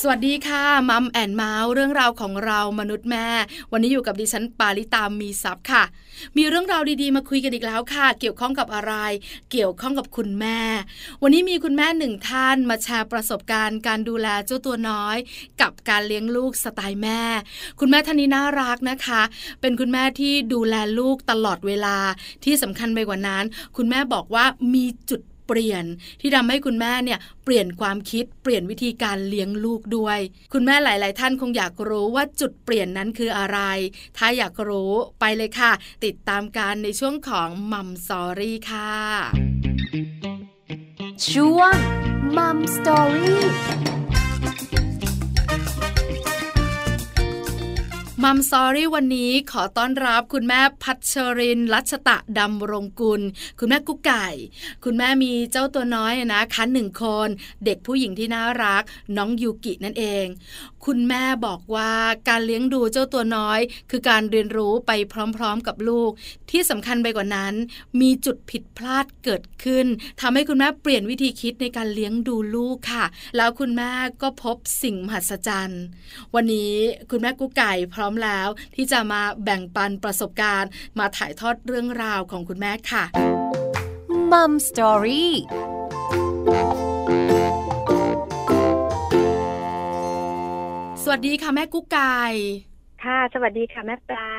สวัสดีค่ะ Mom and Mouth เรื่องราวของเรามนุษย์แม่ วันนี้อยู่กับดิฉันปาริตามีซับค่ะ มีเรื่องราวดีๆ มาคุยกันอีกแล้วค่ะ เกี่ยวข้องกับอะไร เกี่ยวข้องกับคุณแม่ วันนี้มีคุณแม่หนึ่งท่านมาแชร์ประสบการณ์การดูแลเจ้าตัวน้อย กับการเลี้ยงลูกสไตล์แม่ คุณแม่ท่านนี้น่ารักนะคะ เป็นคุณแม่ที่ดูแลลูกตลอดเวลาที่สำคัญไปกว่านั้น คุณแม่บอกว่ามีจุด เปลี่ยนที่ทำให้คุณแม่เนี่ยเปลี่ยนความคิดเปลี่ยนวิธีการเลี้ยงลูกด้วย คุณแม่หลาย ๆ ท่านคงอยากรู้ว่าจุดเปลี่ยนนั้นคืออะไร ถ้าอยากรู้ไปเลยค่ะ ติดตามการในช่วงของ Mom Story ค่ะช่วง Mom Story มัมซอรี่วันนี้ขอต้อนรับคุณแม่พัชรินรัชตะดำรงกุล คุณแม่กุ๊กไก่ คุณแม่มีเจ้าตัวน้อยนะคะหนึ่งคน เด็กผู้หญิงที่น่ารัก น้องยูกินั่นเอง คุณแม่บอกว่าการเลี้ยงดูเจ้าตัวน้อย คือการเรียนรู้ไปพร้อมๆกับลูก ที่สำคัญไปกว่านั้น มีจุดผิดพลาดเกิดขึ้นทำให้คุณแม่เปลี่ยนวิธีคิดในการเลี้ยงดูลูกค่ะ แล้วคุณแม่ก็พบสิ่งมหัศจรรย์ วันนี้คุณแม่กุ๊กไก่พร้อมแล้วที่จะมาแบ่งปันประสบการณ์ มาถ่ายทอดเรื่องราวของคุณแม่ค่ะ Mom Story สวัสดีค่ะแม่กุ๊กไก่ ค่ะ สวัสดีค่ะแม่ปลา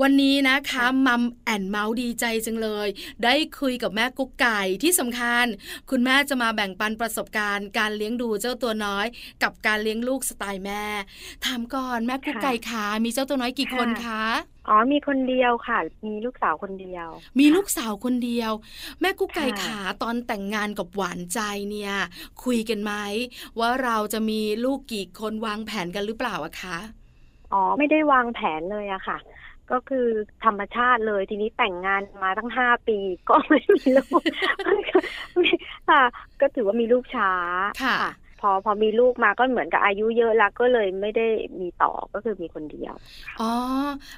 วันนี้นะคะ Mom and Mouth ดีใจจังเลย ได้คุยกับแม่กุ๊กไก่ที่สำคัญ คุณแม่จะมาแบ่งปันประสบการณ์ การเลี้ยงดูเจ้าตัวน้อย กับการเลี้ยงลูกสไตล์แม่ถามก่อนแม่กุ๊กไก่คะมีเจ้าตัวน้อยกี่คนคะอ๋อมีคนเดียวค่ะ มีลูกสาวคนเดียว มีลูกสาวคนเดียว แม่กุ๊กไก่ขาตอนแต่งงานกับหวานใจเนี่ย คุยกันไหมว่าเราจะมีลูกกี่คนวางแผนกันหรือเปล่าอะคะ อ๋อไม่ได้วางแผนเลยอะค่ะ ก็คือธรรมชาติเลยทีนี้แต่งงานมาตั้งห้าปีก็ไม่มีลูกค่ะก็ถือว่ามีลูกช้าค่ะ พอพอมีลูกมาก็เหมือนกับอายุเยอะแล้วก็เลยไม่ได้มีต่อก็คือมีคนเดียว อ๋อ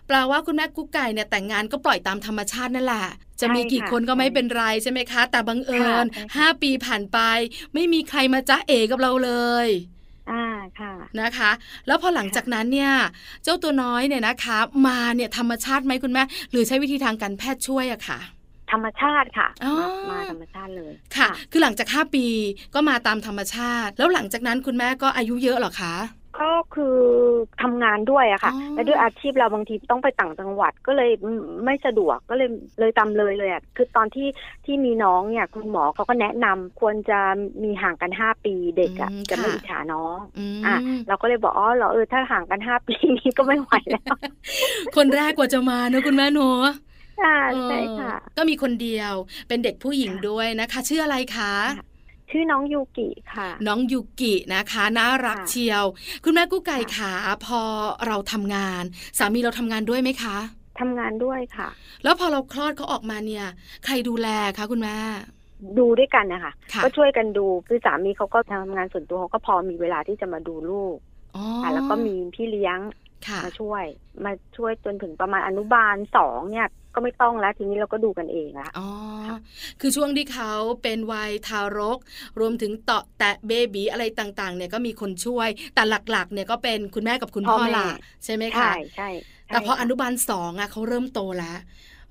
แปลว่าคุณแม่กุ๊กไก่เนี่ยแต่งงานก็ปล่อยตามธรรมชาตินั่นแหละจะมีกี่คนก็ไม่เป็นไรใช่ไหมคะ แต่บังเอิญห้าปีผ่านไป ไม่มีใครมาจ้าเอกับเราเลย อ่าค่ะนะคะ แล้วพอหลังจากนั้นเนี่ย เจ้าตัวน้อยเนี่ยนะคะ มาเนี่ยธรรมชาติไหมคุณแม่ หรือใช้วิธีทางการแพทย์ช่วยอะค่ะ ธรรมชาติค่ะมาธรรมชาติเลยค่ะ คือหลังจากห้าปีก็มาตามธรรมชาติ แล้วหลังจากนั้นคุณแม่ก็อายุเยอะหรอคะ ก็คือทำงานด้วยอะค่ะ และด้วยอาชีพเราบางทีต้องไปต่างจังหวัดก็เลยไม่สะดวกก็เลยเลยตามเลยเลยอะคือตอนที่ที่มีน้องเนี่ยคุณหมอเขาก็แนะนำควรจะมีห่างกันห้าปีเด็กอะจะไม่อิจฉาน้องอะเราก็เลยบอกอ๋อเราเออถ้าห่างกันห้าปีนี้ก็ไม่ไหวแล้ว คนแรกกว่าจะมาเนอะคุณแม่หนูค่ะใช่ค่ะ ก็มีคนเดียวเป็นเด็กผู้หญิงด้วยนะคะ ชื่ออะไรคะ ชื่อน้องยูกิค่ะ น้องยูกินะคะน่ารักเชียว คุณแม่กู้ไก่ขาพอเราทำงาน สามีเราทำงานด้วยไหมคะ ทำงานด้วยค่ะ แล้วพอเราคลอดเขาออกมาเนี่ย ใครดูแลคะคุณแม่ ดูด้วยกันนะคะก็ช่วยกันดูคือสามีเขาก็ทำงานส่วนตัวเขาก็พอมีเวลาที่จะมาดูลูกค่ะแล้วก็มีพี่เลี้ยงมาช่วย มาช่วยจนถึงประมาณอนุบาลสองเนี่ย ก็ไม่ต้องแล้ว ทีนี้เราก็ดูกันเองละอ๋อ คือช่วงที่เขาเป็นวัยทารก รวมถึงเตาะแตะเบบีอะไรต่างๆ เนี่ยก็มีคนช่วย แต่หลักๆ เนี่ยก็เป็นคุณแม่กับคุณพ่อละใช่ไหมคะ ใช่ใช่แต่พออนุบาลสองอะเขาเริ่มโตแล้ว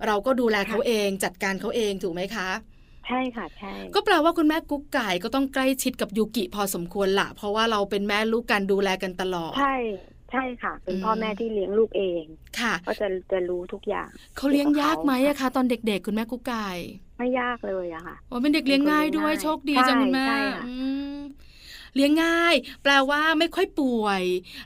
เราก็ดูแลเขาเองจัดการเขาเองถูกไหมคะใช่ค่ะใช่ ก็แปลว่าคุณแม่กุ๊กไก่ก็ต้องใกล้ชิดกับยูกิพอสมควรละเพราะว่าเราเป็นแม่ลูกกันดูแลกันตลอด ใช่ ใช่ค่ะ เป็นพ่อแม่ที่เลี้ยงลูกเองค่ะก็จะจะรู้ทุกอย่างเขาเลี้ยงยากไหมอะคะตอนเด็ก ๆ คุณแม่กุ๊กไก่ไม่ยากเลยอะค่ะอ๋อเป็นเด็กเลี้ยงง่ายด้วยโชคดีจังคุณแม่เลี้ยงง่าย แปลว่าไม่ค่อยป่วย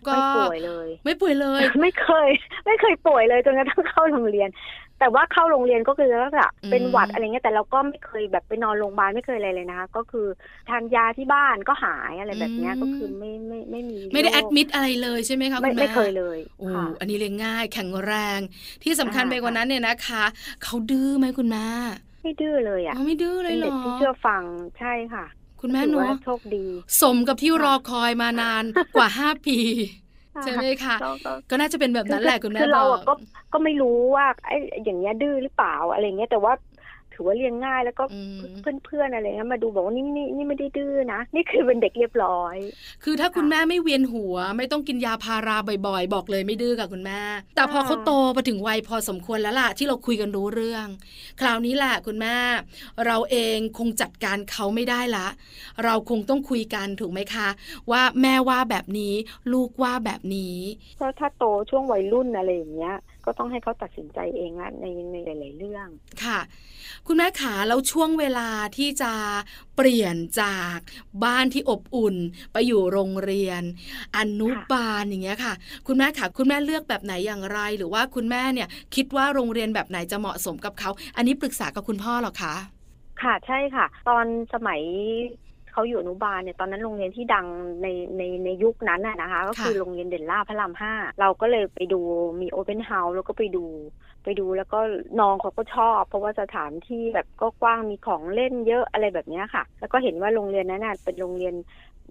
ก็ไม่ป่วยเลย ไม่ป่วยเลย ไม่เคย ไม่เคยป่วยเลยจนกระทั่งเข้าโรงเรียน แต่ว่าเข้าโรงเรียนก็คือแล้วอะเป็นหวัดอะไรเงี้ยแต่เราก็ไม่เคยแบบไปนอนโรงพยาบาลไม่เคยอะไรเลยนะคะก็คือทานยาที่บ้านก็หายอะไรแบบเนี้ยก็คือไม่ไม่ไม่มีไม่ได้แอดมิดอะไรเลยใช่ไหมคะคุณแม่ไม่เคยเลยโอ้อันนี้เลี้ยงง่าย แข็งแรง ที่สำคัญไปกว่านั้นเนี่ยนะคะเขาดื้อไหมคุณแม่ไม่ดื้อเลยอะไม่ดื้อเลยหรอเด็กที่เชื่อฟังใช่ค่ะ คุณแม่หนูโชคดี สมกับที่รอคอยมานานกว่าห้าปี ใช่ไหมคะก็น่าจะเป็นแบบนั้นแหละคุณแม่คือเราก็ก็ไม่รู้ว่าไอ้อย่างเงี้ยดื้อหรือเปล่าอะไรเงี้ยแต่ว่า ถถือว่าเรียนง่าย แล้วก็อืมเพื่อนๆอะไรเงี้ยมาดูบอกว่านี่นี่นี่ไม่ได้ดื้อนะนี่คือเป็นเด็กเรียบร้อย คือถ้าคุณแม่ไม่เวียนหัว ไม่ต้องกินยาพาราบ่อยๆ บอกเลยไม่ดื้อกับคุณแม่ แต่พอเขาโตมาถึงวัยพอสมควรแล้วล่ะที่เราคุยกันรู้เรื่อง คราวนี้แหละคุณแม่ เราเองคงจัดการเขาไม่ได้ละ เราคงต้องคุยกันถูกไหมคะ ว่าแม่ว่าแบบนี้ลูกว่าแบบนี้เพราะถ้าโตช่วงวัยรุ่นอะไรอย่างเงี้ย ก็ต้องให้เขาตัดสินใจเองละในในหลาย ๆ เรื่องค่ะ คุณแม่ขาแล้วช่วงเวลาที่จะเปลี่ยนจากบ้านที่อบอุ่น ไปอยู่โรงเรียน อนุบาลอย่างเงี้ยค่ะ คุณแม่ขาคุณแม่เลือกแบบไหนอย่างไร หรือว่าคุณแม่เนี่ยคิดว่าโรงเรียนแบบไหนจะเหมาะสมกับเขา อันนี้ปรึกษากับคุณพ่อหรอคะค่ะใช่ค่ะ ตอนสมัย เขาอยู่อนุบาลเนี่ยตอนนั้นโรงเรียนที่ดังในในในยุคนั้นน่ะนะคะ ก็คือค่ะโรงเรียนเด่นล่าพระรามห้าเราก็เลยไปดูมีโอเ n นเฮาส์แล้วก็ไปดู ไปดูแล้วก็น้องเขาก็ชอบ เพราะว่าสถานที่แบบก็กว้างมีของเล่นเยอะอะไรแบบเนี้ยค่ะ แล้วก็เห็นว่าโรงเรียนนั้นน่ะเป็นโรงเรียน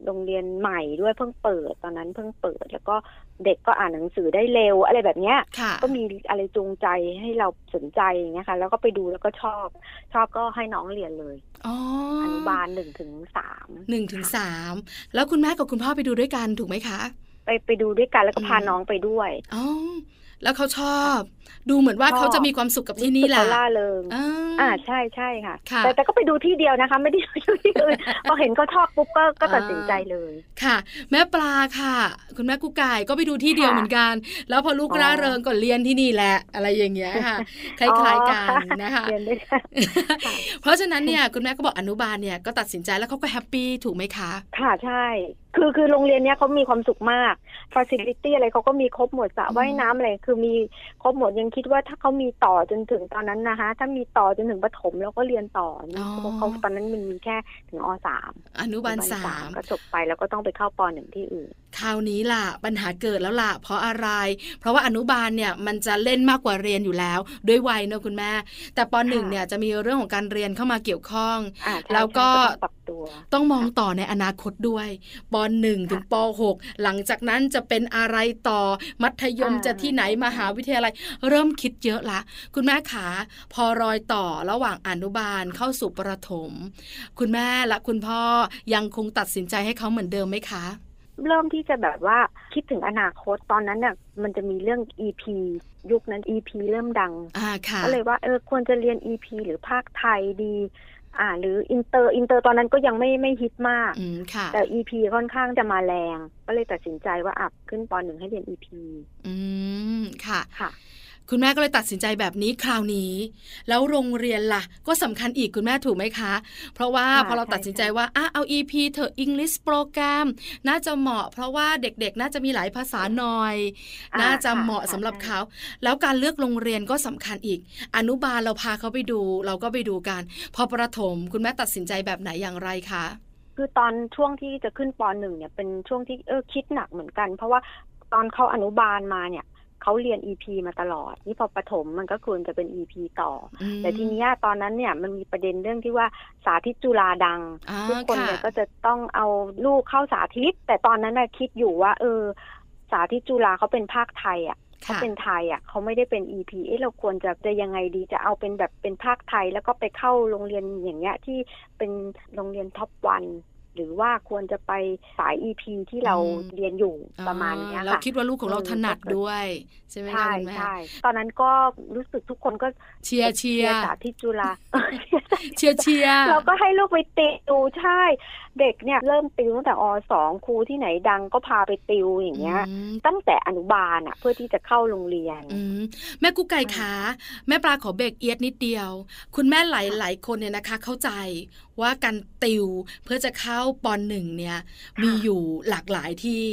โรงเรียนใหม่ด้วยเพิ่งเปิดตอนนั้นเพิ่งเปิด แล้วก็เด็กก็อ่านหนังสือได้เร็วอะไรแบบเนี้ยค่ะก็มีอะไรจูงใจให้เราสนใจอย่างเงี้ยค่ะแล้วก็ไปดูแล้วก็ชอบ ชอบก็ให้น้องเรียนเลยอ๋อออนุบาลหนึ่งถึงสามหนึ่งถึงสามแล้วคุณแม่กับคุณพ่อไปดูด้วยกันถูกไหมคะ ไปไปดูด้วยกันแล้วก็พาอืมน้องไปด้วยอ๋อ แล้วเขาชอบ ดูเหมือนว่าชอบเขาจะมีความสุขกับที่นี่แหละเขาล่าเริงอ่าอ่าใช่ใช่ค่ะค่ะ แต่แต่ก็ไปดูที่เดียวนะคะ ไม่ได้ไปดูที่อื่นพอเห็นเขาชอบปุ๊บก็ก็ตัดสินใจเลย ค่ะ แม่ปลาค่ะ คุณแม่กุ๊กไก่ก็ไปดูที่เดียวค่ะเหมือนกัน แล้วพอลูกอ๋อร่าเริงก็เรียนที่นี่แหละ อะไรอย่างเงี้ยค่ะคล้ายๆกันนะคะเรียนด้วยกันค่ะเพราะฉะนั้นเนี่ยคุณแม่ก็บอกอนุบาลเนี่ยก็ตัดสินใจแล้วเขาก็ happy ถูกไหมคะ ค่ะใช่ คือคือโรงเรียนเนี้ยเขามีความสุขมากฟ a ซิลิตี้อะไรเขาก็มีครบหมดสระอืมว่ายน้ำอะไรคือมีครบหมดยังคิดว่าถ้าเขามีต่อจนถึงตอนนั้นนะคะ ถ้ามีต่อจนถึงประถมแล้วก็เรียนต่อนี่เพราะเขาตอนนั้นมันมีแค่ถึงอสามอนุบาลสามก็จบไปแล้วก็ต้องไปเข้าปหนึ่งที่อื่น คราวนี้ล่ะปัญหาเกิดแล้วล่ะ เพราะอะไร เพราะว่าอนุบาลเนี่ยมันจะเล่นมากกว่าเรียนอยู่แล้ว ด้วยวัยเนอะคุณแม่ แต่ปหนึ่งค่ะเนี่ยจะมีเรื่องของการเรียนเข้ามาเกี่ยวข้องอ่าใช่แล้วก็ใช่ต้องปรับตัวต้องมองต่อในอนาคตด้วยปหนึ่งถึงปหกหลังจากนั้นจะเป็นอะไรต่อมัธยมอ่าจะที่ไหนมหาวิทยาลัย เริ่มคิดเยอะละ คุณแม่ขาพอรอยต่อระหว่างอนุบาลเข้าสู่ประถม คุณแม่และคุณพ่อยังคงตัดสินใจให้เขาเหมือนเดิมไหมคะ เริ่มที่จะแบบว่าคิดถึงอนาคตตอนนั้นน่ะมันจะมีเรื่อง EP ยุคนั้น EP เริ่มดังอ่าค่ะก็เลยว่าเออควรจะเรียน EP หรือภาคไทยดี อ่า หรืออินเตอร์อินเตอร์ตอนนั้นก็ยังไม่ไม่ฮิตมากอืมค่ะแต่ EP ค่อนข้างจะมาแรง ก็เลยตัดสินใจว่าอับขึ้นปหนึ่งให้เรียน EP อืมค่ะค่ะ คุณแม่ก็เลยตัดสินใจแบบนี้คราวนี้ แล้วโรงเรียนล่ะ ก็สำคัญอีกคุณแม่ถูกไหมคะ เพราะว่าค่ะพอเราใช่ตัดสินใจใช่ว่าอะเอา EP เถอะ English โปรแกรมน่าจะเหมาะ เพราะว่าเด็กๆ น่าจะมีหลายภาษาหน่อยอ่น่าจะค่เหมาะสำหรับใช่เขา แล้วการเลือกโรงเรียนก็สำคัญอีก อนุบาลเราพาเขาไปดู เราก็ไปดูกัน พอประถมคุณแม่ตัดสินใจแบบไหนอย่างไรคะคือตอนช่วงที่จะขึ้นปหนึ่งเนี่ยเป็นช่วงที่เออคิดหนักเหมือนกัน เพราะว่าตอนเขาอนุบาลมาเนี่ย เขาเรียน EP มาตลอด นี่พอประถมมันก็ควรจะเป็น EP ต่ออืมแต่ทีเนี้ยตอนนั้นเนี่ยมันมีประเด็นเรื่องที่ว่าสาธิตจุฬาดังอ่าทุกคนเนี่ยค่ะก็จะต้องเอาลูกเข้าสาธิต แต่ตอนนั้นน่ะคิดอยู่ว่า เออ สาธิตจุฬาเขาเป็นภาคไทยอะเขาค่ะเป็นไทยอะเขาไม่ได้เป็น EP เอ๊ะเราควรจะจะยังไงดีจะเอาเป็นแบบเป็นภาคไทย แล้วก็ไปเข้าโรงเรียนอย่างเงี้ยที่เป็นโรงเรียนท็อปวัน หรือว่าควรจะไปสาย EP ที่เราอืมเรียนอยู่ประมาณเนี้ยเราค่ะคิดว่าลูกของเราเออถนัดก็เกิดด้วยใช่ไหมคะใช่คุณแม่ใช่ตอนนั้นก็รู้สึกทุกคนก็เชียร์เชียร์สาธิตจุฬาเชียร์เชียร์เราก็ให้ลูกไปติวใช่ เด็กเนี่ยเริ่มติวตั้งแต่อสองครูที่ไหนดังก็พาไปติวอย่างเงี้ยอืมตั้งแต่อนุบาลอะเพื่อที่จะเข้าโรงเรียนอืมแม่กุ๊กไก่ขาแม่ปลาขอเบรกเอียดนิดเดียว คุณแม่หลายหลายๆคนเนี่ยนะคะ เข้าใจว่าการติวเพื่อจะเข้าปอนหนึ่งเนี่ยมีอยู่หลากหลายที่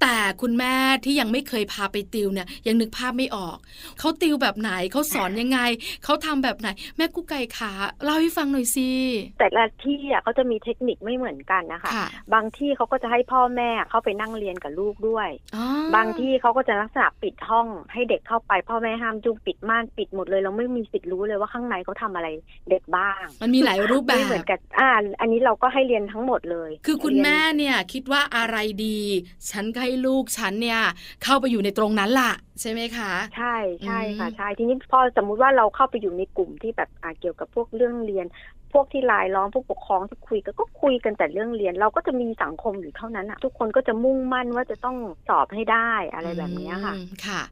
แต่คุณแม่ที่ยังไม่เคยพาไปติวเนี่ยยังนึกภาพไม่ออก เขาติวแบบไหนเขาสอนยังไง เขาทำแบบไหน แม่กุ๊กไก่ขาเล่าให้ฟังหน่อยสิแต่ละที่อะเขาจะมีเทคนิคไม่เหมือนอนกันนะคะค่ะบางที่เขาก็จะให้พ่อแม่เข้าไปนั่งเรียนกับลูกด้วยอ๋อบางที่เขาก็จะลักษณะปิดห้องให้เด็กเข้าไป พ่อแม่ห้ามจุงปิดม่านปิดหมดเลย เราไม่มีสิทธิ์รู้เลยว่าข้างในเขาทำอะไรเด็กบ้าง มันมีหลายรูปแบไม่เหมือบนกันอ่าอันนี้เราก็ให้เรียนทั้งหมดเลย คือคุณเรียนแม่เนี่ยคิดว่าอะไรดี ฉันก็ให้ลูกฉันเนี่ยเข้าไปอยู่ในตรงนั้นล่ะใช่ไหมคะ ใช่ใช่ค่ะอืมใช่ทีนี้พอสมมุติว่าเราเข้าไปอยู่ในกลุ่มที่แบบอ่าเกี่ยวกับพวกเรื่องเรียนพ วกที่ลายล้อมผู้ปกครองที่คุยกันก็คุยกันแต่เรื่องเรียน เราก็จะมีสังคมอยู่เท่านั้นอะทุกคนก็จะมุ่งมั่นว่าจะต้องสอบให้ได้อะไรแบบเนี้ยค่ะค่ะ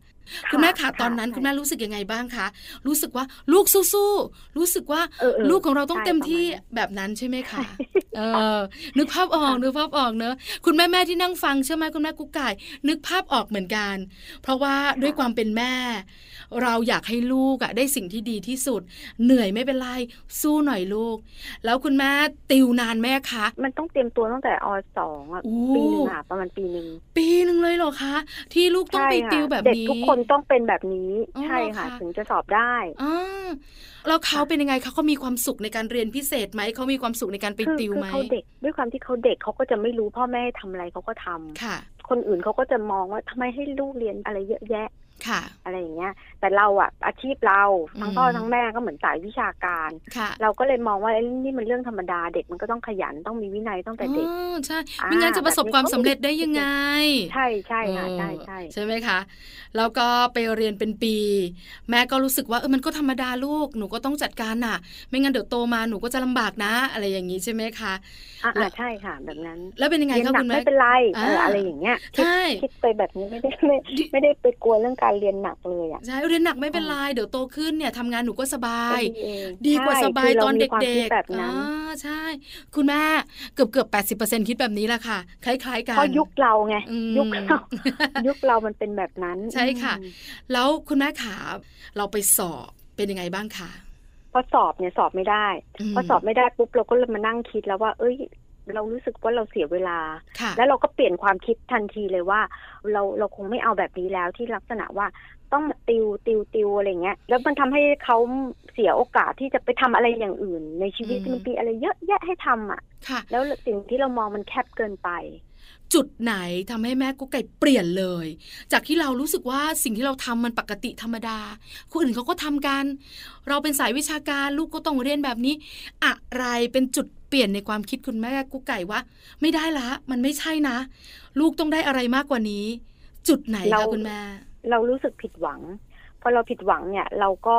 คุณแม่คะตอนนั้นใช่คุณแม่รู้สึกยังไงบ้างคะรู้สึกว่าลูกสู้ๆรู้สึกว่าเออเออลูกของเราต้องใช่เต็มที่ประมาณนั้นแบบนั้นใช่ไหมคะเออนึกภาพออกนึกภาพออกเนอะคุณแม่แม่ที่นั่งฟังใช่ไหมคุณแม่กุ๊กไก่นึกภาพออกเหมือนกัน เพราะว่าด้วยความเป็นแม่ เราอยากให้ลูกอะได้สิ่งที่ดีที่สุด เหนื่อยไม่เป็นไรสู้หน่อยลูก แล้วคุณแม่ติวนานแม่คะมันต้องเตรียมตัวตั้งแต่อสองอะโอ้ปีหนึ่งอะประมาณปีหนึ่งปีหนึ่งเลยเหรอคะ ที่ลูกต้องไปใช่ค่ะติวแบบเด็กนี้ทุกคนต้องเป็นแบบนี้อ๋อใช่ค่ะค่ะ ถึงจะสอบได้อ่าแล้วเขาเป็นยังไงเขาเขามีความสุขในการเรียนพิเศษไหมเขามีความสุขในการไปคือติวคือไหมเขาเด็กด้วยความที่เขาเด็กเขาก็จะไม่รู้พ่อแม่ให้ทำอะไรเขาก็ทำค่ะ คนอื่นเขาก็จะมองว่าทำไมให้ลูกเรียนอะไรเยอะแยะค่ะ อะไรอย่างเงี้ย แต่เราอะอาชีพเราทั้งพ่ออืมทั้งแม่ก็เหมือนสายวิชาการค่ะเราก็เลยมองว่าเอ้ยนี่มันเรื่องธรรมดาเด็กมันก็ต้องขยันต้องมีวินัยตั้งแต่เด็กอ๋อใช่อ่าไม่งั้นจะประสบความสำเร็จได้ยังไง ใช่ใช่ค่ะใช่เออใช่ใช่ไหมคะแล้วก็ไปเรียนเป็นปี แม่ก็รู้สึกว่าเออมันก็ธรรมดาลูกหนูก็ต้องจัดการน่ะ ไม่งั้นเดี๋ยวโตมาหนูก็จะลำบากนะ อะไรอย่างนี้ใช่ไหมคะอะแล้วอะใช่ค่ะแบบนั้น แล้วเป็นยังไงเรียนคะหนัคุณแม่ไม่เป็นไรเอออ่าอะไรอย่างเงี้ยคิดใช่คิดไปแบบนี้ไม่ได้ไม่ไม่ได้ไปกลัวเรื่องการเรียนหนักเลยอะใช่เรียนหนักไม่เป็นไรเดี๋ยวโตขึ้นเนี่ยทำงานหนูก็สบายก็เองดีกว่าใช่สบายคืตอนรเมีความด็คิกแบบๆนั้นอ่าใช่ คุณแม่เกือบเกือบแปดสิบเปอร์เซ็นคิดแบบนี้แหละค่ะ คล้าย ๆกันเพราะยุคเราไงอืมยุคเรายุคเรามันเป็นแบบนั้น ใช่ค่ะอืมแล้วคุณแม่ขาเราไปสอบเป็นยังไงบ้างคะพอสอบเนี่ยสอบไม่ได้มพอสอบไม่ได้ปุ๊บเราก็เลยมานั่งคิดแล้วว่า เอ้ยเรารู้สึกว่าเราเสียเวลาค่ะแล้วเราก็เปลี่ยนความคิดทันทีเลยว่า เราเราคงไม่เอาแบบนี้แล้วที่ลักษณะว่า ต้องมาติวติวติวอะไรเงี้ย แล้วมันทำให้เขาเสียโอกาสที่จะไปทำอะไรอย่างอื่น ในชีวิตอืมมันมีอะไรเยอะแยะให้ทำอะค่ะแล้วสิ่งที่เรามองมันแคบเกินไป จุดไหนทำให้แม่กุ๊กไก่เปลี่ยนเลย จากที่เรารู้สึกว่าสิ่งที่เราทำมันปกติธรรมดา คนอื่นเขาก็ทำกัน เราเป็นสายวิชาการลูกก็ต้องเรียนแบบนี้ อะไรเป็นจุดเปลี่ยนในความคิดคุณแม่กุ๊กไก่ว่า ไม่ได้ละ มันไม่ใช่นะ ลูกต้องได้อะไรมากกว่านี้ จุดไหนเราคะคุณแม่ เรารู้สึกผิดหวังพอเราผิดหวังเนี่ย เราก็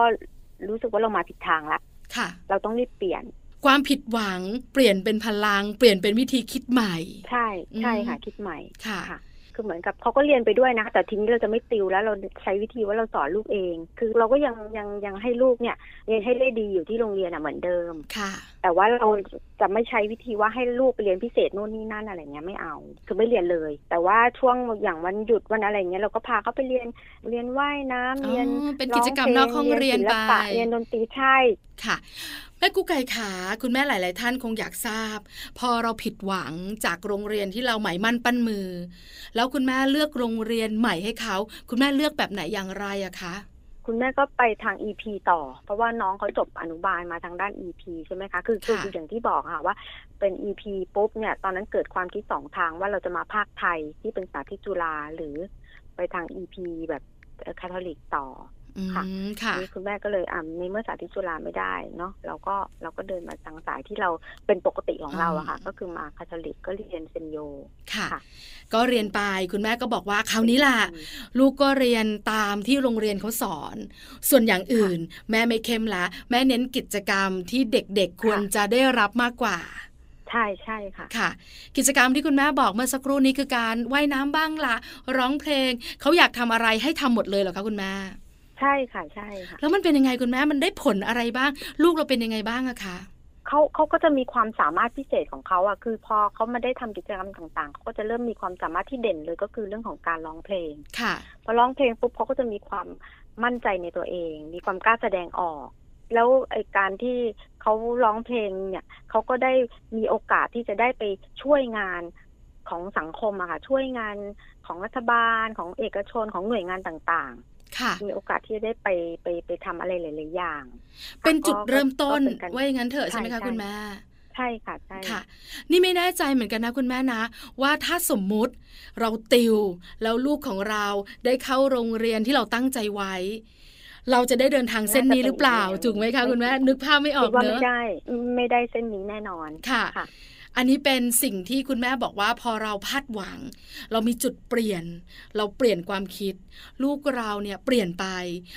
รู้สึกว่าเรามาผิดทางละค่ะ เราต้องรีบเปลี่ยน ความผิดหวังเปลี่ยนเป็นพลัง เปลี่ยนเป็นวิธีคิดใหม่ ใช่ใช่อืมค่ะ คิดใหม่ค่ะ ค่ะคือเหมือนกับเขาก็เรียนไปด้วยนะ แต่ทีนี้เราจะไม่ติวแล้วเราใช้วิธีว่าเราสอนลูกเอง คือเราก็ยังยังยังให้ลูกเนี่ย เรียนให้ได้ดีอยู่ที่โรงเรียนอะเหมือนเดิมค่ะ แต่ว่าเราจะไม่ใช้วิธีว่าให้ลูกไปเรียนพิเศษโน่นนี่นั่นอะไรเงี้ยไม่เอา คือไม่เรียนเลย แต่ว่าช่วงอย่างวันหยุดวันอะไรเงี้ยเราก็พาเขาไปเรียนเรียนว่ายน้ำอ๋อเรียนเป็นกิจกรรมนอกห้องเรียนศิลปะไปเรียนดนตรีใช่ค่ะแม่กุ๊กไก่ขาคุณแม่หลาย ๆ ท่านคงอยากทราบ พอเราผิดหวังจากโรงเรียนที่เราหมายมั่นปั้นมือ แล้วคุณแม่เลือกโรงเรียนใหม่ให้เขา คุณแม่เลือกแบบไหนอย่างไรอะคะคุณแม่ก็ไปทาง EP ต่อ เพราะว่าน้องเขาจบอนุบาลมาทางด้าน EP ใช่ไหมคะ คือคือค่ะอย่างที่บอกค่ะว่าเป็น EP ปุ๊บเนี่ย ตอนนั้นเกิดความคิดสองทางว่าเราจะมาภาคไทยที่เป็นสาธิตจุฬาหรือไปทาง EP แบบคาทอลิกต่ออื ค่ะมค่ะนี่คุณแม่ก็เลยอ่าในเมื่อสาธิตจุฬาไม่ได้เนาะเราก็เราก็เดินมาทางสายที่เราเป็นปกติของเราอะค่ะอืมก็คือมาคาทอลิกก็เรียนเซนโยค่ะค่ะ ก็เรียนไปคุณแม่ก็บอกว่าคราวนี้ล่ะ ลูกก็เรียนตามที่โรงเรียนเขาสอน ส่วนอย่างอื่น แม่ไม่เข้มละ แม่เน้นกิจกรรมที่เด็กๆควรจะได้รับมากกว่าใช่ใช่ค่ะค่ะ กิจกรรมที่คุณแม่บอกเมื่อสักครู่นี้คือการว่ายน้ำบ้างละร้องเพลงเขาอยากทำอะไรให้ทำหมดเลยเหรอคะคุณแม่ ใช่ค่ะใช่ค่ะ แล้วมันเป็นยังไงคุณแม่มันได้ผลอะไรบ้าง ลูกเราเป็นยังไงบ้างอะคะเขาเขาก็จะมีความสามารถพิเศษของเขาอะคือพอเขามาได้ทำกิจกรรมต่างๆเขาก็จะเริ่มมีความสามารถที่เด่นเลยก็คือเรื่องของการร้องเพลงค่ะพอร้องเพลงปุ๊บเขาก็จะมีความมั่นใจในตัวเอง มีความกล้าแสดงออก แล้วไอการที่เขาร้องเพลงเนี่ยเขาก็ได้มีโอกาสที่จะได้ไปช่วยงานของสังคมอะค่ะช่วยงานของรัฐบาลของเอกชนของหน่วยงานต่างค่ะๆ มีโอกาสที่จะได้ไปไปไปทำอะไรหลายๆอย่าง เป็นจุดเริ่มต้นก็เป็นการว่าอย่างนั้นเถอะใช่ใช่ไหมคะใช่คุณแม่ใใช่ค่ะใช่ค่ะ นี่ไม่แน่ใจเหมือนกันนะคุณแม่นะ ว่าถ้าสมมุติเราติวแล้วลูกของเราได้เข้าโรงเรียนที่เราตั้งใจไว้ เราจะได้เดินทางเส้นนี้หรือเปล่าถูกไหมคะคุณแม่นึกภาพไม่ออคิกดว่าเนไม่อะได้ไม่ได้เส้นนี้แน่นอนค่ะค่ะ อันนี้เป็นสิ่งที่คุณแม่บอกว่าพอเราพลาดหวัง เรามีจุดเปลี่ยน เราเปลี่ยนความคิด ลูกเราเนี่ยเปลี่ยนไป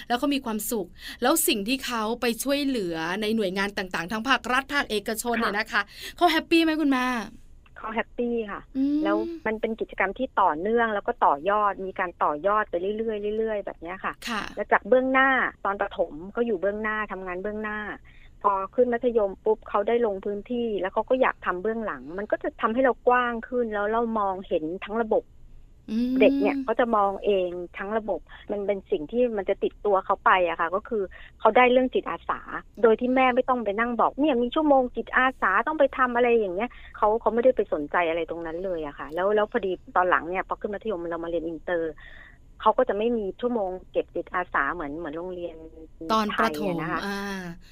แล้วเขามีความสุข แล้วสิ่งที่เขาไปช่วยเหลือในหน่วยงานต่างๆ ทั้งภาครัฐภาคเอกชนค่ะเนี่ยนะคะเขา happy ไหมคุณแม่ เขา happyค่ะอืมแล้วมันเป็นกิจกรรมที่ต่อเนื่องแล้วก็ต่อยอดมีการต่อยอดไปเรื่อยๆเรื่อยๆแบบเนี้ยค่ะค่ะ แล้วจากเบื้องหน้าตอนประถมก็อยู่เบื้องหน้าทำงานเบื้องหน้า พอขึ้นมัธยมปุ๊บเขาได้ลงพื้นที่ แล้วเขาก็อยากทำเบื้องหลัง มันก็จะทำให้เรากว้างขึ้นแล้วเรามองเห็นทั้งระบบอืม เด็กเนี่ยก็จะมองเองทั้งระบบมันเป็นสิ่งที่มันจะติดตัวเขาไปอะค่ะ ก็คือเขาได้เรื่องจิตอาสา โดยที่แม่ไม่ต้องไปนั่งบอกเนี่ยมีชั่วโมงจิตอาสาต้องไปทำอะไรอย่างเงี้ยเขาเขาไม่ได้ไปสนใจอะไรตรงนั้นเลยอะค่ะ แล้วแล้วพอดีตอนหลังเนี่ยพอขึ้นมัธยมเรามาเรียนอินเตอร์เขาก็จะไม่มีชั่วโมงเก็บจิตอาสาเหมือนเหมือนโรงเรียนตอนประถไทยมอะนะคะอ่า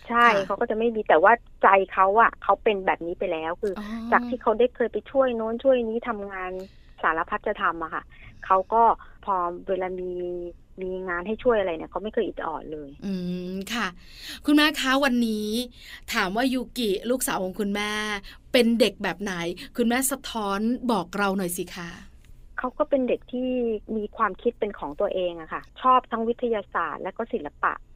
ใช่ค่ะเขาก็จะไม่มีแต่ว่าใจเขาอะเขาเป็นแบบนี้ไปแล้วคือออ๋อจากที่เขาได้เคยไปช่วยโน้นช่วยนี้ทำงาน สารพัดจะทำอะค่ะเขาก็พอเวลามีมีงานให้ช่วยอะไรเนี่ยเขาไม่เคยอิดออดเลย อืมค่ะ คุณแม่คะวันนี้ ถามว่ายูกิลูกสาวของคุณแม่ เป็นเด็กแบบไหน คุณแม่สะท้อนบอกเราหน่อยสิคะเขาก็เป็นเด็กที่มีความคิดเป็นของตัวเองอะค่ะ ชอบทั้งวิทยาศาสตร์และก็ศิลปะอืม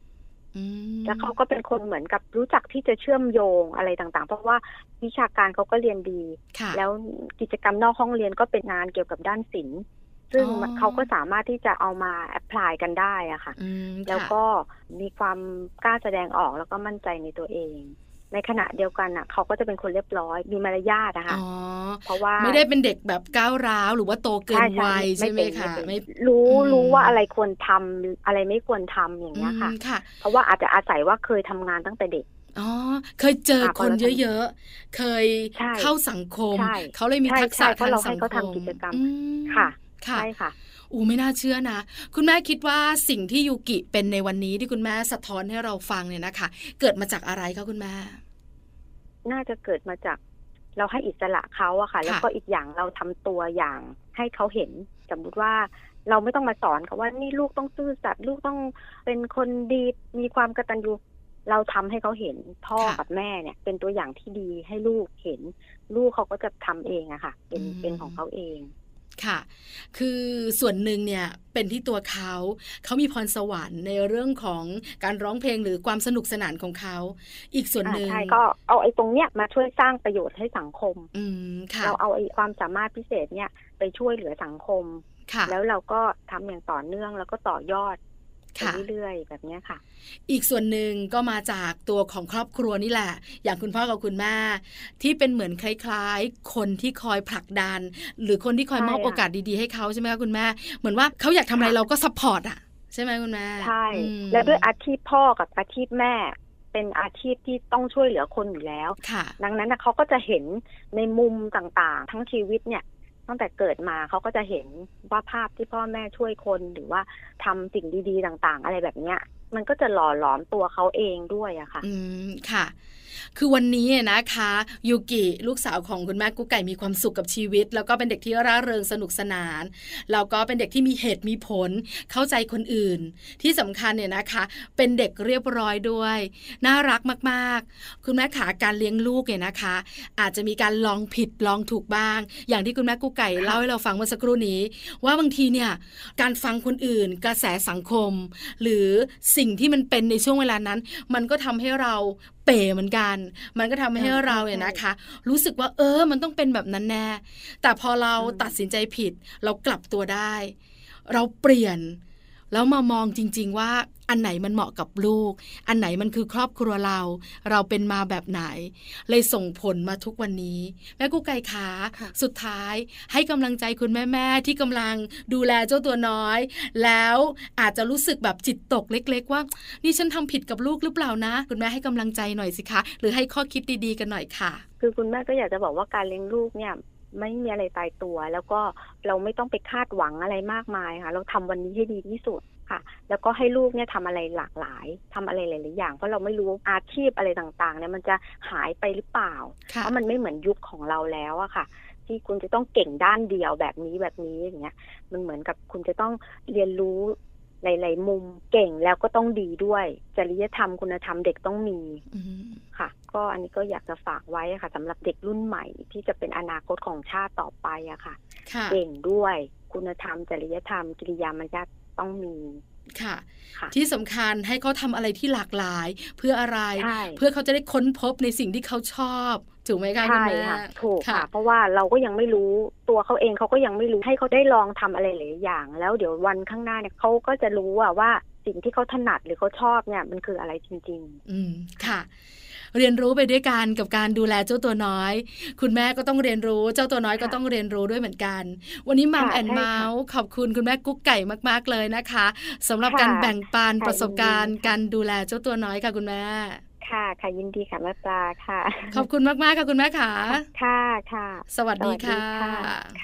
แล้วเขาก็เป็นคนเหมือนกับรู้จักที่จะเชื่อมโยงอะไรต่างๆ เพราะว่าวิชาการเขาก็เรียนดีค่ะแล้วกิจกรรมนอกห้องเรียนก็เป็นงานเกี่ยวกับด้านศิลป์ซึ่งอ๋อเขาก็สามารถที่จะเอามาแอพพลายกันได้อะค่ะอืมแล้วค่ะก็มีความกล้าแสดงออกแล้วก็มั่นใจในตัวเอง ในขณะเดียวกันอะเขาก็จะเป็นคนเรียบร้อยมีมารยาทนะคะอ๋อเพราะว่าไม่ได้เป็นเด็กแบบก้าวร้าวหรือว่าโตเกินวัยใช่ไหมเป็นคะเป็นไม่รู้อืมรู้ว่าอะไรควรทำอะไรไม่ควรทำอย่างเงี้ยค่ะอืมค่ะ เพราะว่าอาจจะอาศัยว่าเคยทำงานตั้งแต่เด็กอ๋อเคยเจอค่ะคนพอเราทำเยอะๆ เคยใช่เข้าสังคมใช่เขาเลยมีใช่ทักษะใช่เพทาราะงเราสัให้งเขาคทำมกิจกรรมอืมค่ะค่ะใช่ค่ะ อูไม่น่าเชื่อนะ คุณแม่คิดว่าสิ่งที่ยูกิเป็นในวันนี้ที่คุณแม่สะท้อนให้เราฟังเนี่ยนะคะ เกิดมาจากอะไรคะคุณแม่ น่าจะเกิดมาจากเราให้อิสระเขาอะค่ะ แล้วก็อีกอย่างเราทำตัวอย่างให้เขาเห็น สมมุติว่าเราไม่ต้องมาสอนเขาว่านี่ลูกต้องซื่อสัตย์ลูกต้องเป็นคนดีมีความกตัญญูเราทำให้เขาเห็นพ่อค่ะกับแม่เนี่ย เป็นตัวอย่างที่ดีให้ลูกเห็น ลูกเขาก็จะทำเองอะค่ะ เป็นอืมเป็นของเขาเอง ค่ะ คือส่วนหนึ่งเนี่ยเป็นที่ตัวเขา เขามีพรสวรรค์ในเรื่องของการร้องเพลงหรือความสนุกสนานของเขา อีกส่วนหนึ่งอ่าใช่ก็เอาไอ้ตรงเนี้ยมาช่วยสร้างประโยชน์ให้สังคม อืมค่ะเราเอาไอ้ความสามารถพิเศษเนี่ยไปช่วยเหลือสังคม ค่ะ แล้วเราก็ทำอย่างต่อเนื่องแล้วก็ต่อยอด ไปค่ะเรื่อยๆแบบเนี้ยค่ะ อีกส่วนหนึ่งก็มาจากตัวของครอบครัวนี่แหละ อย่างคุณพ่อกับคุณแม่ ที่เป็นเหมือนคล้ายๆ คนที่คอยผลักดัน หรือคนที่คอยใช่มอบค่ะโอกาสดีๆให้เขาใช่ไหมคะคุณแม่เหมือนว่าเขาอยากทำอะไรค่ะเราก็ support อะใช่ไหมคุณแม่ใช่อืมแล้วด้วยอาชีพพ่อกับอาชีพแม่ เป็นอาชีพที่ต้องช่วยเหลือคนอยู่แล้วค่ะดังนั้นนะเขาก็จะเห็นในมุมต่างๆ ทั้งชีวิตเนี่ย ตั้งแต่เกิดมาเขาก็จะเห็นว่าภาพที่พ่อแม่ช่วยคนหรือว่าทำสิ่งดี ๆ ต่าง ๆ อะไรแบบเนี้ย มันก็จะหล่อหลอมตัวเขาเองด้วยอะค่ะ อืมค่ะ คือวันนี้นะคะยูกิลูกสาวของคุณแม่กุ๊กไก่มีความสุขกับชีวิต แล้วก็เป็นเด็กที่ร่าเริงสนุกสนานแล้วก็เป็นเด็กที่มีเหตุมีผล เข้าใจคนอื่น ที่สำคัญเนี่ยนะคะ เป็นเด็กเรียบร้อยด้วย น่ารักมากๆ คุณแม่ขาการเลี้ยงลูกเนี่ยนะคะ อาจจะมีการลองผิดลองถูกบ้าง อย่างที่คุณแม่กุ๊กไก่เล่าให้เราฟังเมื่อสักครู่นี้ ว่าบางทีเนี่ยการฟังคนอื่น กระแสสังคม หรือสิ่งที่มันเป็นในช่วงเวลานั้น มันก็ทำให้เราเป๋เหมือนกัน มันก็ทำให้ใช่เราใช่เนี่ยนะคะ รู้สึกว่าเออ มันต้องเป็นแบบนั้นแน่ แต่พอเราอืมตัดสินใจผิด เรากลับตัวได้ เราเปลี่ยน แล้วมามองจริง ๆ ว่าอันไหนมันเหมาะกับลูก อันไหนมันคือครอบครัวเรา เราเป็นมาแบบไหน เลยส่งผลมาทุกวันนี้ แม่กุ๊กไก่ขาค่ะสุดท้ายให้กำลังใจคุณแม่ๆที่กำลังดูแลเจ้าตัวน้อย แล้วอาจจะรู้สึกแบบจิตตกเล็ก ๆ ว่า นี่ฉันทำผิดกับลูกหรือเปล่านะ คุณแม่ให้กำลังใจหน่อยสิคะ หรือให้ข้อคิดดีๆกันหน่อยค่ะ คือคุณแม่ก็อยากจะบอกว่าการเลี้ยงลูกเนี่ย ไม่มีอะไรตายตัว แล้วก็เราไม่ต้องไปคาดหวังอะไรมากมายค่ะ เราทำวันนี้ให้ดีที่สุดค่ะ แล้วก็ให้ลูกเนี่ยทำอะไรหลากหลายทำอะไรหลายๆอย่าง เพราะเราไม่รู้อาชีพอะไรต่างๆเนี่ยมันจะหายไปหรือเปล่าค่ะเพราะมันไม่เหมือนยุคของเราแล้วอะค่ะ ที่คุณจะต้องเก่งด้านเดียวแบบนี้แบบนี้อย่างเงี้ย มันเหมือนกับคุณจะต้องเรียนรู้หลาย ๆ มุมเก่งแล้วก็ต้องดีด้วย จริยธรรมคุณธรรมเด็กต้องมีอืมค่ะ ก็อันนี้ก็อยากจะฝากไว้อะค่ะสำหรับเด็กรุ่นใหม่ที่จะเป็นอนาคตของชาติต่อไปอะค่ะค่ะเก่งด้วยคุณธรรมจริยธรรมกิริยามารยาทต้องมีค่ะค่ะที่สำคัญให้เขาทำอะไรที่หลากหลาย เพื่ออะไรใช่เพื่อเขาจะได้ค้นพบในสิ่งที่เขาชอบถูกไหมคะคุณใช่แม่ค่ะถูกค่ะค่ะ เพราะว่าเราก็ยังไม่รู้ตัวเขาเองเขาก็ยังไม่รู้ให้เขาได้ลองทำอะไรหลายอย่าง แล้วเดี๋ยววันข้างหน้าเนี่ยเขาก็จะรู้อะว่าสิ่งที่เขาถนัดหรือเขาชอบเนี่ยมันคืออะไรจริงอืมค่ะ เรียนรู้ไปด้วยกันกับการดูแลเจ้าตัวน้อย คุณแม่ก็ต้องเรียนรู้ เจ้าตัวน้อยก็ค่ะต้องเรียนรู้ด้วยเหมือนกัน วันนี้มัมค่ะแอนใช่เมาค่ะส์ขอบคุณคุณแม่กุ๊กไก่มาก ๆ เลยนะคะสำหรับค่ะการแบ่งปันค่ะประสบการณ์ยินดีค่ะการดูแลเจ้าตัวน้อยค่ะคุณแม่ๆ ค่ะค่ะยินดีค่ะแม่ปลาค่ะ ขอบคุณมากๆค่ะคุณแม่ค่ะค่ะค่ะ สวัสดีค่ะ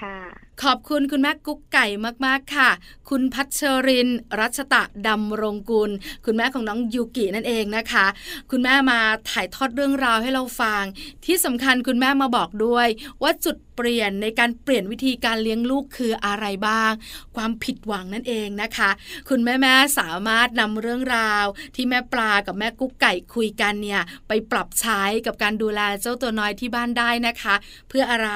ค่ะ ขอบคุณคุณแม่กุ๊กไก่มากๆค่ะ คุณพัชริน รัชตะดำรงกุล คุณแม่ของน้องยูกินั่นเองนะคะ คุณแม่มาถ่ายทอดเรื่องราวให้เราฟัง ที่สำคัญคุณแม่มาบอกด้วย ว่าจุด เปลี่ยนในการเปลี่ยนวิธีการเลี้ยงลูกคืออะไรบ้าง ความผิดหวังนั่นเองนะคะ คุณแม่แม่สามารถนำเรื่องราว ที่แม่ปลากับแม่กุ๊กไก่คุยกันเนี่ยไปปรับใช้กับการดูแลเจ้าตัวน้อยที่บ้านได้นะคะ เพื่ออะไร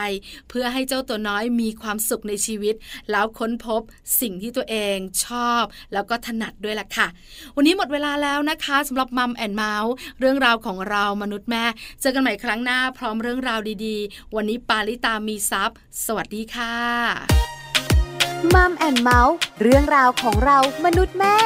เพื่อให้เจ้าตัวน้อยมีความสุขในชีวิต แล้วค้นพบสิ่งที่ตัวเองชอบ แล้วก็ถนัดด้วยล่ะค่ะ วันนี้หมดเวลาแล้วนะคะสำหรับ Mom and Mouth เรื่องราวของเรามนุษย์แม่ เจอกันใหม่ครั้งหน้าพร้อมเรื่องราวดีๆ วันนี้ปาลิตามีมีซัพ์สวัสดีค่ะ Mom and Mouth เรื่องราวของเรามนุษย์แม่